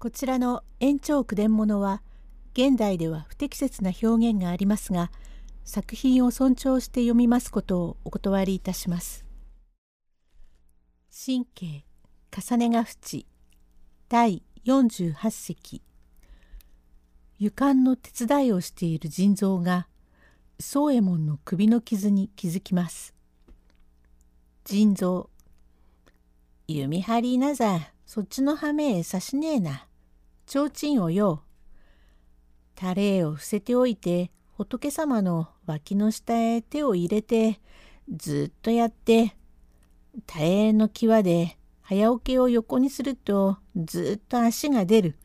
こちらの延長句伝物は現代では不適切な表現がありますが作品を尊重して読みますことをお断りいたします。神経重ねが淵第48席湯管の手伝いをしている腎臓が宗右衛門の首の傷に気づきます。腎臓弓張りなざそっちの羽目へさしねえな。提灯をよ。タレを伏せておいて仏様の脇の下へ手を入れてずっとやってタレの際で早起きを横にするとずっと足が出る。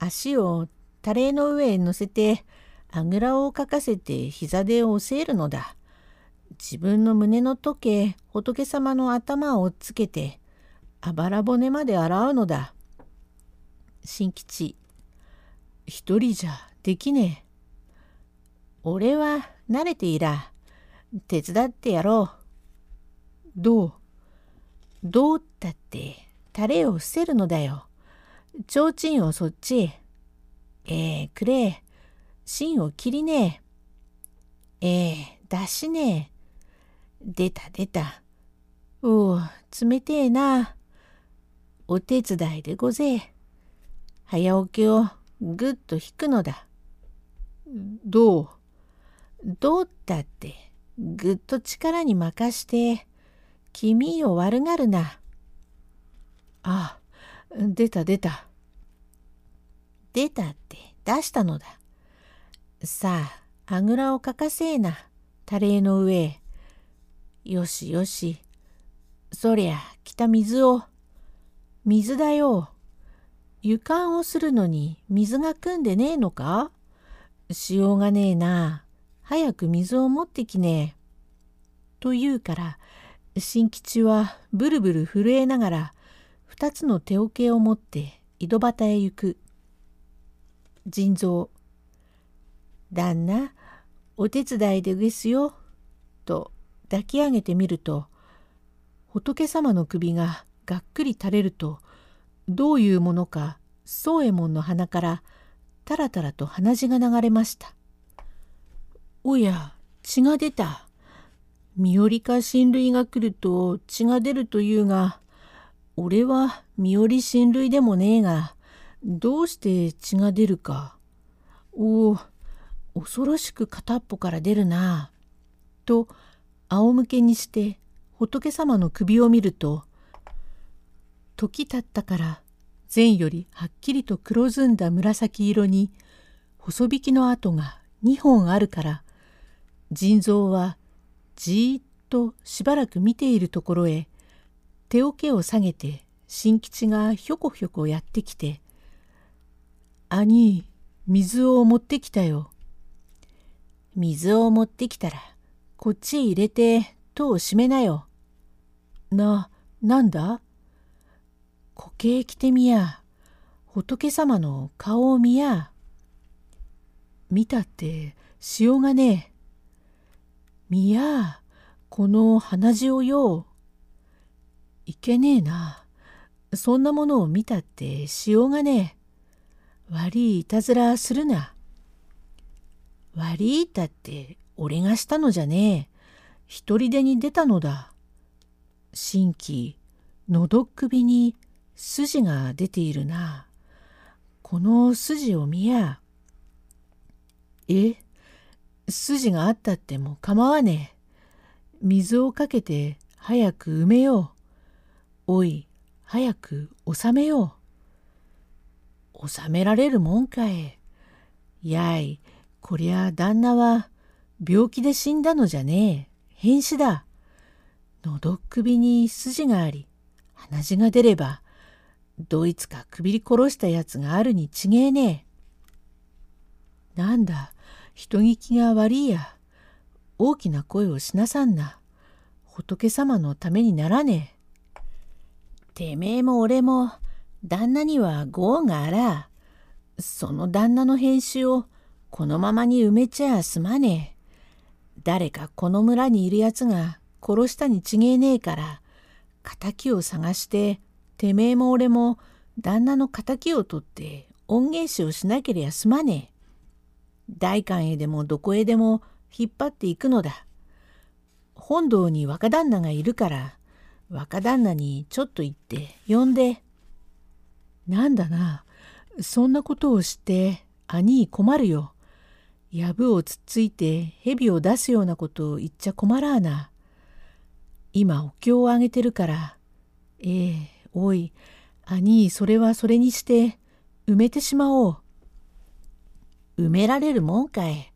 足をタレの上へ乗せてあぐらをかかせて膝で押せるのだ。自分の胸の時計仏様の頭をつけてあばら骨まで洗うのだ。新吉一人じゃできねえ。俺は慣れていら。手伝ってやろう。どう？どうったってタレを伏せるのだよ。提灯をそっち。ええー、くれ。芯を切りねえ。ええー、出しねえ。出た出た。おお、冷てえな。お手伝いでごぜえ。早起きをぐっと引くのだ。どう？どうったってぐっと力に任して君を悪がるな。ああ、出た出た。出たって出したのだ。さあ、あぐらをかかせえな、タレの上へ。よしよし。そりゃ、来た水を。水だよ。床をするのに水が汲んでねえのか？しようがねえな。早く水を持ってきねえ。と言うから、新吉はブルブル震えながら二つの手桶を持って井戸端へ行く。腎臓旦那、お手伝いでですよ。と抱き上げてみると、仏様の首ががっくり垂れると、どういうものか宗右衛門の鼻からたらたらと鼻血が流れました。おや、血が出た。身寄りか親類が来ると血が出るというが、俺は身寄り親類でもねえが、どうして血が出るか。おお、恐ろしく片っぽから出るな。と仰向けにして仏様の首を見ると時たったから前よりはっきりと黒ずんだ紫色に細引きの跡が2本あるから腎臓はじーっとしばらく見ているところへ手桶を下げて新吉がひょこひょこやってきて「兄水を持ってきたよ。水を持ってきたらこっちへ入れて戸を閉めなよ。な、なんだ？固形着てみや。仏様の顔を見や。見たってしようがねえ。見や、この鼻血をよ。いけねえな。そんなものを見たってしようがねえ。悪いいたずらするな。悪いたって俺がしたのじゃねえ。一人でに出たのだ。新規、のど首に筋が出ているな。この筋を見や。え筋があったっても構わねえ。水をかけて早く埋めよう。おい、早く収めよう。収められるもんかい。やい、こりゃ旦那は病気で死んだのじゃねえ。変死だ。喉首に筋があり、鼻血が出れば、どいつか首り殺したやつがあるに違えねえ。なんだ、人聞きが悪いや。大きな声をしなさんな。仏様のためにならねえ。てめえも俺も旦那にはご恩があら。その旦那の編集をこのままに埋めちゃすまねえ。誰かこの村にいるやつが殺したに違えねえから、仇を探して、てめえも俺も旦那の敵を取って恩返しをしなければすまねえ。代官へでもどこへでも引っ張っていくのだ。本堂に若旦那がいるから若旦那にちょっと言って呼んで。なんだなそんなことをして兄困るよ。藪をつっついて蛇を出すようなことを言っちゃ困らあな。今お経をあげてるから。ええおい兄それはそれにして埋めてしまおう。埋められるもんかい。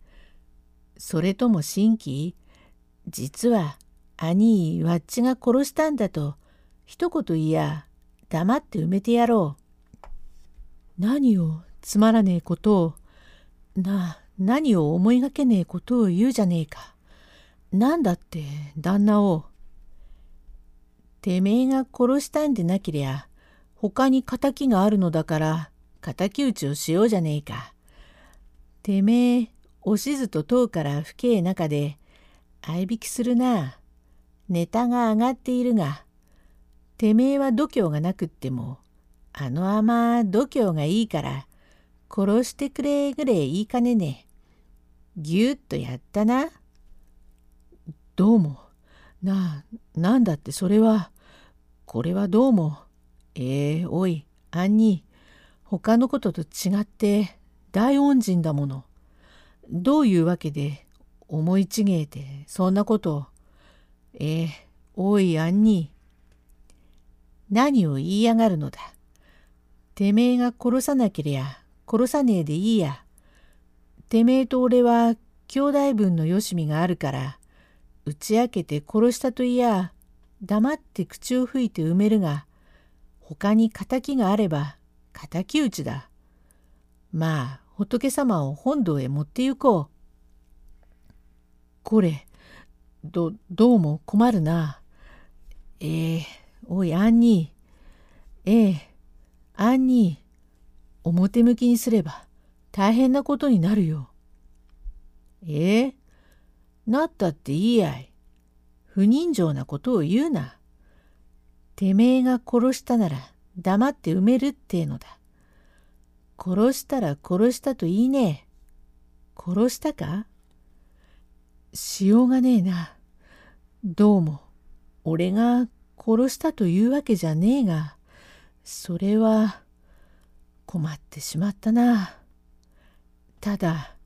それとも新規実は兄わっちが殺したんだと一言言いや黙って埋めてやろう。何をつまらねえことをな何を思いがけねえことを言うじゃねえか。なんだって旦那を。てめえが殺したんでなけりゃ他に敵があるのだから敵討ちをしようじゃねえか。てめえおしずとうから不敬中で合いびきするな。ネタが上がっているが、てめえは度胸がなくっても、あのあま度胸がいいから、殺してくれぐれいいかねね。ぎゅっとやったな。どうも。なあ、なんだってそれは、これはどうも。えー、おい、あんに、他のことと違って大恩人だもの。どういうわけで思いちげえてそんなことを。ええおいあんに。何を言いやがるのだ。てめえが殺さなけりゃ殺さねえでいいや。てめえと俺は兄弟分のよしみがあるから打ち明けて殺したといや黙って口を吹いて埋めるが他に敵があれば敵討ちだ。まあ仏様を本堂へ持って行こう。これ、ど、どうも困るな。ええー、おい、アンニー。ええー、アンニー。表向きにすれば大変なことになるよ。ええー、なったっていいやい。不人情なことを言うな。てめえが殺したなら黙って埋めるってのだ。殺したら殺したと言いねえ。殺したか？しようがねえな。どうも、俺が殺したというわけじゃねえが、それは困ってしまったな。ただ、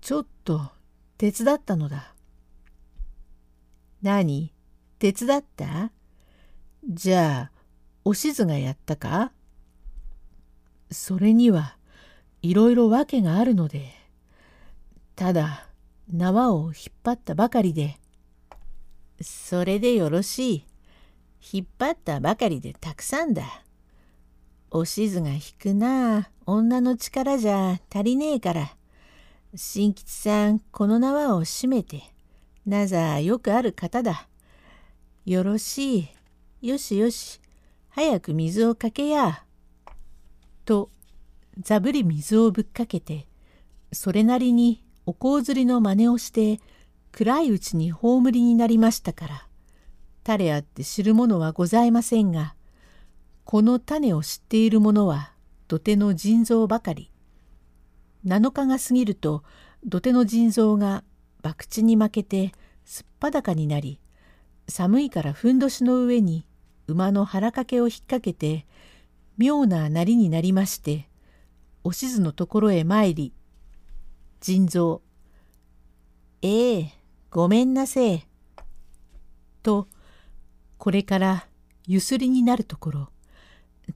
ちょっと手伝ったのだ。何？手伝った？じゃあ、おしずがやったか？それにはいろいろ訳があるので、ただ縄を引っ張ったばかりで、それでよろしい。引っ張ったばかりでたくさんだ。おしずが引くな女の力じゃ足りねえから。新吉さん、この縄を締めて、なざよくある方だ。よろしい。よしよし。早く水をかけや。とざぶり水をぶっかけてそれなりにお香釣りの真似をして暗いうちに葬りになりましたから種あって知る者はございませんがこの種を知っている者は土手の腎臓ばかり7日が過ぎると土手の腎臓が博打に負けてすっぱだかになり寒いからふんどしの上に馬の腹掛けを引っ掛けて妙ななりになりましておしずのところへ参り腎臓ええごめんなせえとこれからゆすりになるところ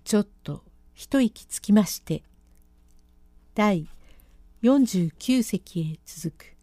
ちょっと一息つきまして第49隻へ続く。